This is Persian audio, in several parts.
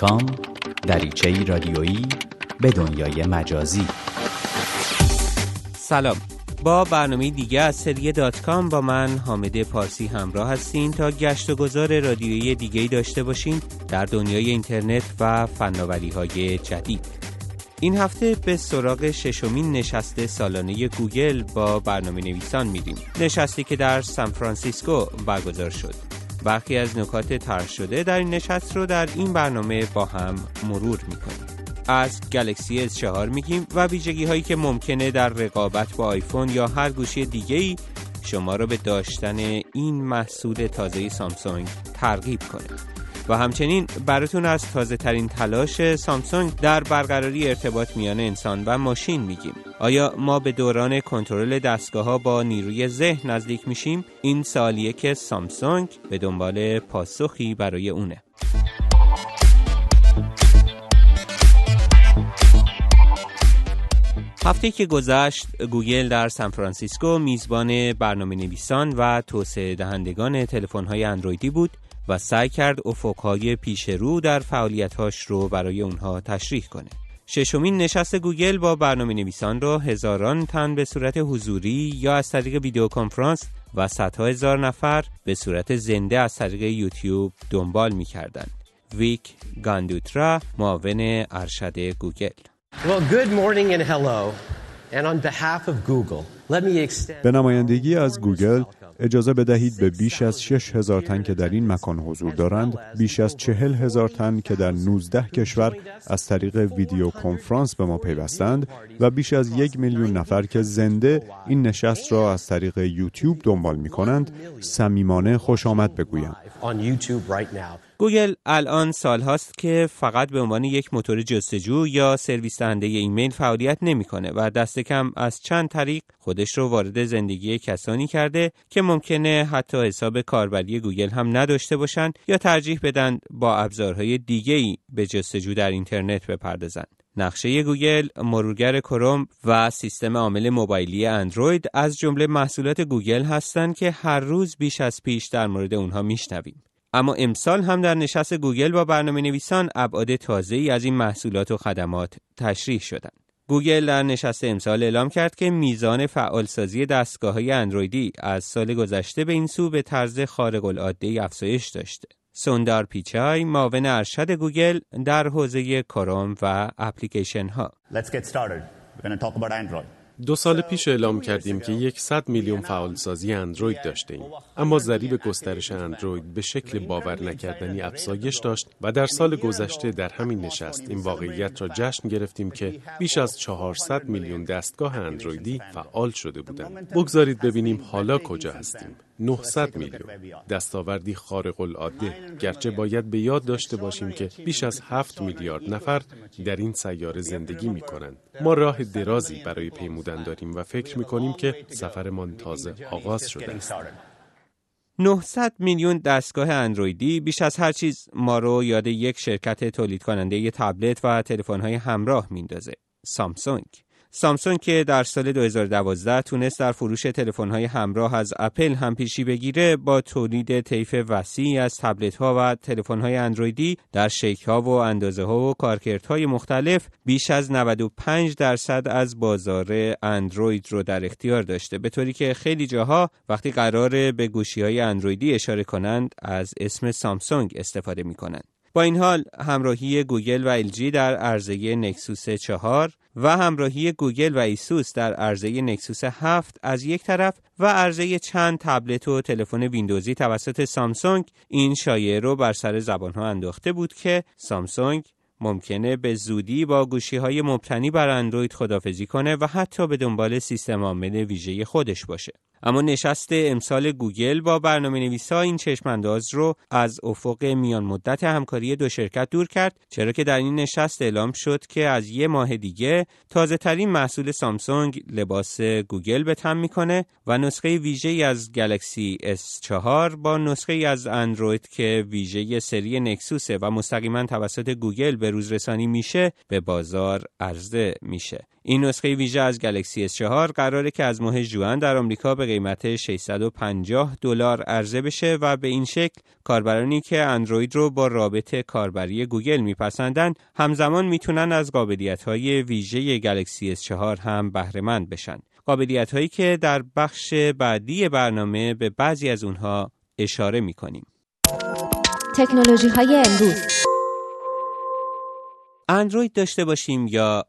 کام دریچه رادیویی به دنیای مجازی. سلام. با برنامه دیگه از سری دات کام با من حامد پارسی همراه هستین. تا گشت و گذار رادیویی دیگه داشته باشیم در دنیای اینترنت و فناوری های جدید. این هفته به سراغ ششمین نشست سالانه گوگل با برنامه نویسان میریم. نشستی که در سان فرانسیسکو برگزار شد. برخی از نکات طرح شده در این نشست رو در این برنامه با هم مرور می‌کنیم. از گلکسی S4 میگیم و ویژگی هایی که ممکنه در رقابت با آیفون یا هر گوشی دیگه ای شما را به داشتن این محصول تازه سامسونگ ترغیب کنه. و همچنین براتون از تازه ترین تلاش سامسونگ در برقراری ارتباط میان انسان و ماشین میگیم. آیا ما به دوران کنترل دستگاه ها با نیروی ذهن نزدیک میشیم این سالیه که سامسونگ به دنبال پاسخی برای اونه هفته که گذشت گوگل در سان فرانسیسکو میزبان برنامه نویسان و توسعه دهندگان تلفن های اندرویدی بود و سعی کرد افقهای پیش رو در فعالیتهاش رو برای اونها تشریح کنه. ششمین نشست گوگل با برنامه نویسان را هزاران تن به صورت حضوری یا از طریق ویدیو کنفرانس و صدها هزار نفر به صورت زنده از طریق یوتیوب دنبال می کردن. ویک گاندوترا معاون ارشد گوگل به نمایندگی از گوگل اجازه بدهید به بیش از 6 هزار تن که در این مکان حضور دارند بیش از چهل هزار تن که در 19 کشور از طریق ویدیو کنفرانس به ما پیوستند و بیش از یک میلیون نفر که زنده این نشست را از طریق یوتیوب دنبال می کنند صمیمانه خوش آمد بگویم گوگل الان سال هاست که فقط به عنوان یک موتور جستجو یا سرویس دهنده ایمیل فعالیت نمی‌کنه و دست کم از چند طریق خودش رو وارد زندگی کسانی کرده که ممکنه حتی حساب کاربری گوگل هم نداشته باشند یا ترجیح بدن با ابزارهای دیگه ای به جستجو در اینترنت بپردازند. نقشه گوگل، مرورگر کروم و سیستم عامل موبایلی اندروید از جمله محصولات گوگل هستند که هر روز بیش از پیش در مورد اونها میشنویم. اما امسال هم در نشست گوگل با برنامه نویسان ابعاد تازه ای از این محصولات و خدمات تشریح شدند. گوگل در نشست امسال اعلام کرد که میزان فعالسازی دستگاه های اندرویدی از سال گذشته به این سو به طرز خارق العاده افزایش داشته. سوندار پیچای معاون ارشد گوگل در حوزه کروم و اپلیکیشن ها. دو سال پیش اعلام کردیم که 100 میلیون فعالسازی اندروید داشته ایم. اما ضریب گسترش اندروید به شکل باور نکردنی افزایش داشت و در سال گذشته در همین نشست این واقعیت را جشن گرفتیم که بیش از 400 میلیون دستگاه اندرویدی فعال شده بودند. بگذارید ببینیم حالا کجا هستیم. 900 میلیون. دستاوردی خارق العاده گرچه باید به یاد داشته باشیم که بیش از 7 میلیارد نفر در این سیاره زندگی می کنند ما راه درازی برای پیمودن داریم و فکر می کنیم که سفرمان تازه آغاز شده. است 900 میلیون دستگاه اندرویدی بیش از هر چیز ما رو یاد یک شرکت تولید کننده ی تبلت و تلفن های همراه میندازه. سامسونگ. سامسونگ که در سال 2012 تونست در فروش تلفن‌های همراه از اپل هم پیشی بگیره با تولید طیف وسیعی از تبلت‌ها و تلفن‌های اندرویدی در شکل‌ها و اندازه‌ها و کارکردهای مختلف بیش از 95 درصد از بازار اندروید رو در اختیار داشته. به طوری که خیلی جاها وقتی قراره به گوشی‌های اندرویدی اشاره کنند از اسم سامسونگ استفاده می‌کنند. با این حال همراهی گوگل و الجی در عرضه نکسوس 4 و همراهی گوگل و ایسوس در عرضه نکسوس 7 از یک طرف و عرضه چند تبلت و تلفن ویندوزی توسط سامسونگ این شایعه رو بر سر زبانها انداخته بود که سامسونگ ممکنه به زودی با گوشی های مبتنی بر اندروید خدافظی کنه و حتی به دنبال سیستم عامل ویژه خودش باشه. اما نشست امسال گوگل با برنامه نویسا این چشمانداز رو از افق میان مدت همکاری دو شرکت دور کرد چرا که در این نشست اعلام شد که از یه ماه دیگه تازه ترین محصول سامسونگ لباس گوگل به تن می‌کنه و نسخه ویژه از گلکسی S4 با نسخه از اندروید که ویژه سری نکسوسه و مستقیما توسط گوگل به روز میشه به بازار عرضه میشه. این نسخه ویژه از گلکسی S4 قراره که از ماه جوان در آمریکا به قیمت 650 دلار عرضه بشه و به این شکل کاربرانی که اندروید رو با رابط کاربری گوگل میپسندن همزمان می‌تونن از قابلیت های ویژه گلکسی S4 هم بهره مند بشن. قابلیت هایی که در بخش بعدی برنامه به بعضی از اونها اشاره می‌کنیم. تکنولوژی های امروز اندروید داشته باشیم یا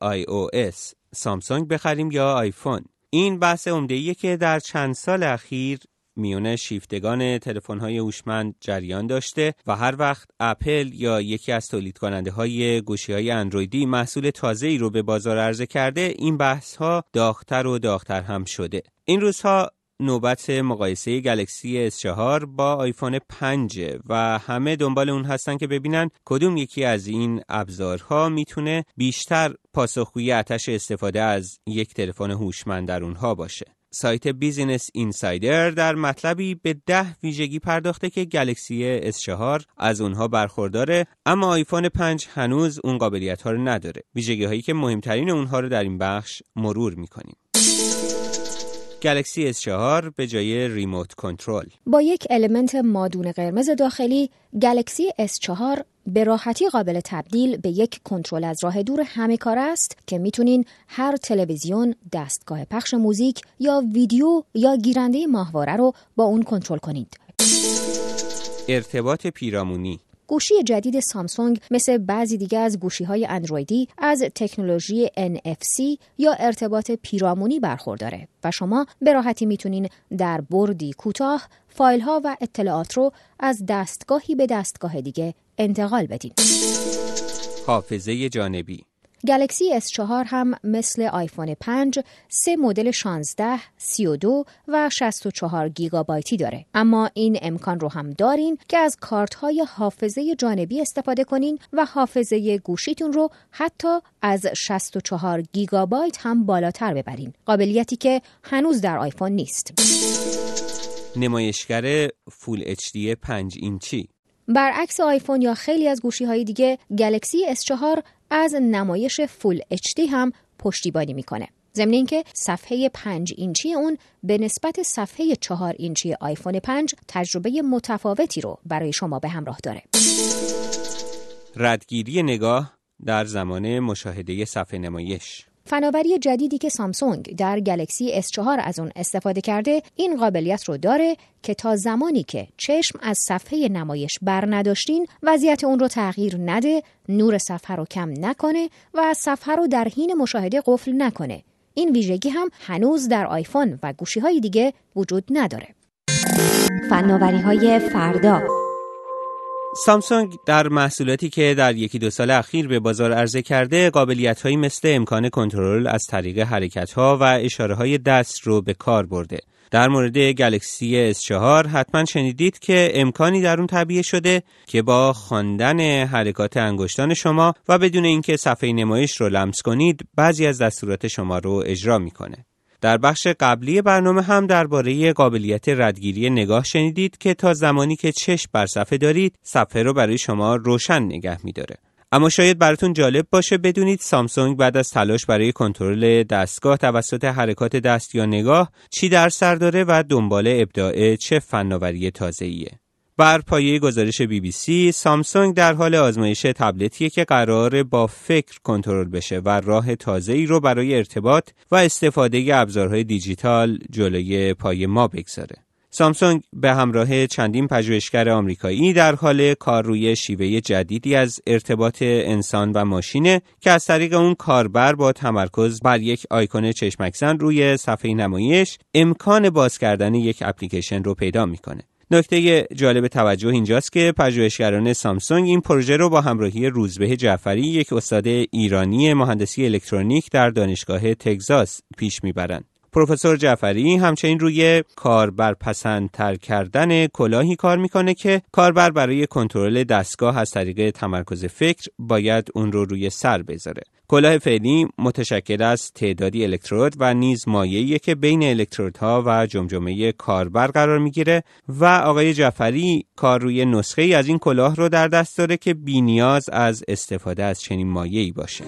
اس سامسونگ بخریم یا آیفون این بحث عمده که در چند سال اخیر میونه شیفتگان های هوشمند جریان داشته و هر وقت اپل یا یکی از تولید کننده های گوشی های اندرویدی محصول تازه ای رو به بازار عرضه کرده این بحث ها داغتر و داغتر هم شده. این روزها نوبت مقایسه گلکسی S4 با آیفون 5 و همه دنبال اون هستن که ببینن کدوم یکی از این ابزارها می‌تونه بیشتر پاسخگوی عطش استفاده از یک تلفن هوشمند در اونها باشه. سایت بیزینس اینسایدر در مطلبی به ده ویژگی پرداخته که گلکسی S4 از اونها برخورداره اما آیفون 5 هنوز اون قابلیت ها رو نداره ویژگی هایی که مهمترین اونها رو در این بخش مرور می‌کنیم گلکسی S4 به جای ریموت کنترل با یک المنت مادون قرمز داخلی گلکسی S4 به راحتی قابل تبدیل به یک کنترل از راه دور همه کار است که می‌تونین هر تلویزیون، دستگاه پخش موزیک یا ویدیو یا گیرنده ماهواره رو با اون کنترل کنید. ارتباط پیرامونی گوشی جدید سامسونگ مثل بعضی دیگه از گوشی های اندرویدی از تکنولوژی NFC یا ارتباط پیرامونی برخورداره و شما به راحتی می‌تونین در بردی کوتاه فایل ها و اطلاعات رو از دستگاهی به دستگاه دیگه انتقال بدین. حافظه جانبی گلکسی S4 هم مثل آیفون 5 سه مدل 16, 32 و 64 گیگابایتی داره. اما این امکان رو هم دارین که از کارت های حافظه جانبی استفاده کنین و حافظه گوشیتون رو حتی از 64 گیگابایت هم بالاتر ببرین. قابلیتی که هنوز در آیفون نیست. نمایشگر فول اچ دی 5 اینچی برعکس آیفون یا خیلی از گوشی های دیگه گلکسی S4 از نمایش فول HD هم پشتیبانی می‌کنه. ضمن اینکه صفحه 5 اینچی اون به نسبت صفحه 4 اینچی آیفون 5 تجربه متفاوتی رو برای شما به همراه داره. ردگیری نگاه در زمان مشاهده صفحه نمایش فناوری جدیدی که سامسونگ در گلکسی S4 از اون استفاده کرده این قابلیت رو داره که تا زمانی که چشم از صفحه نمایش بر نداشتین وضعیت اون رو تغییر نده نور صفحه رو کم نکنه و صفحه رو در حین مشاهده قفل نکنه. این ویژگی هم هنوز در آیفون و گوشی های دیگه وجود نداره. فناوری های فردا سامسونگ در محصولاتی که در یکی دو سال اخیر به بازار عرضه کرده قابلیت هایی مثل امکان کنترل از طریق حرکت ها و اشاره های دست رو به کار برده. در مورد گلکسی S4 حتما شنیدید که امکانی در اون طبیعه شده که با خواندن حرکات انگشتان شما و بدون اینکه صفحه نمایش رو لمس کنید بعضی از دستورات شما رو اجرا می‌کنه. در بخش قبلی برنامه هم درباره قابلیت ردگیری نگاه شنیدید که تا زمانی که چشم بر صفحه دارید صفحه رو برای شما روشن نگه میداره. اما شاید براتون جالب باشه بدونید سامسونگ بعد از تلاش برای کنترل دستگاه توسط حرکات دست یا نگاه چی در سر داره و دنبال ابداع چه فناوری تازه‌ایه. بر پایه گزارش بی بی سی سامسونگ در حال آزمایش تبلتیه که قرار با فکر کنترل بشه و راه تازه ای رو برای ارتباط و استفاده ابزارهای دیجیتال جلوی پای ما بگذاره. سامسونگ به همراه چندین پژوهشگر آمریکایی در حال کار روی شیوه جدیدی از ارتباط انسان و ماشینه که از طریق اون کاربر با تمرکز بر یک آیکون چشمکزن روی صفحه نمایش امکان باز کردن یک اپلیکیشن رو پیدا می‌کنه. نکته جالب توجه اینجاست که پژوهشگران سامسونگ این پروژه رو با همراهی روزبه جعفری یک استاد ایرانی مهندسی الکترونیک در دانشگاه تگزاس پیش می‌برند. پروفسور جعفری همچنین روی کاربر پسندتر کردن کلاهی کار می‌کنه که کاربر برای کنترل دستگاه از طریق تمرکز فکر باید اون رو روی سر بذاره. کلاه فعلی متشکل از تعدادی الکترود و نیز مایعی که بین الکترودها و جمجمه کاربر قرار می‌گیره و آقای جعفری کار روی نسخه ای از این کلاه رو در دست داره که بینیاز از استفاده از چنین مایعی باشه.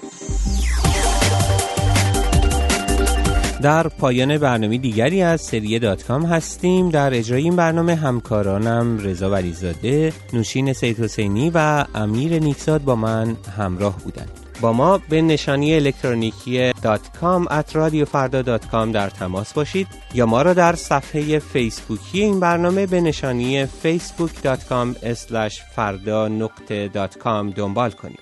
در پایان برنامه دیگری از سری دات کام هستیم در اجرای این برنامه همکارانم رضا ولیزاده، نوشین سید حسینی و امیر نیکزاد با من همراه بودند. با ما به نشانی الکترونیکی .com at radiofarda.com در تماس باشید یا ما را در صفحه فیسبوکی این برنامه به نشانی facebook.com farda دنبال کنید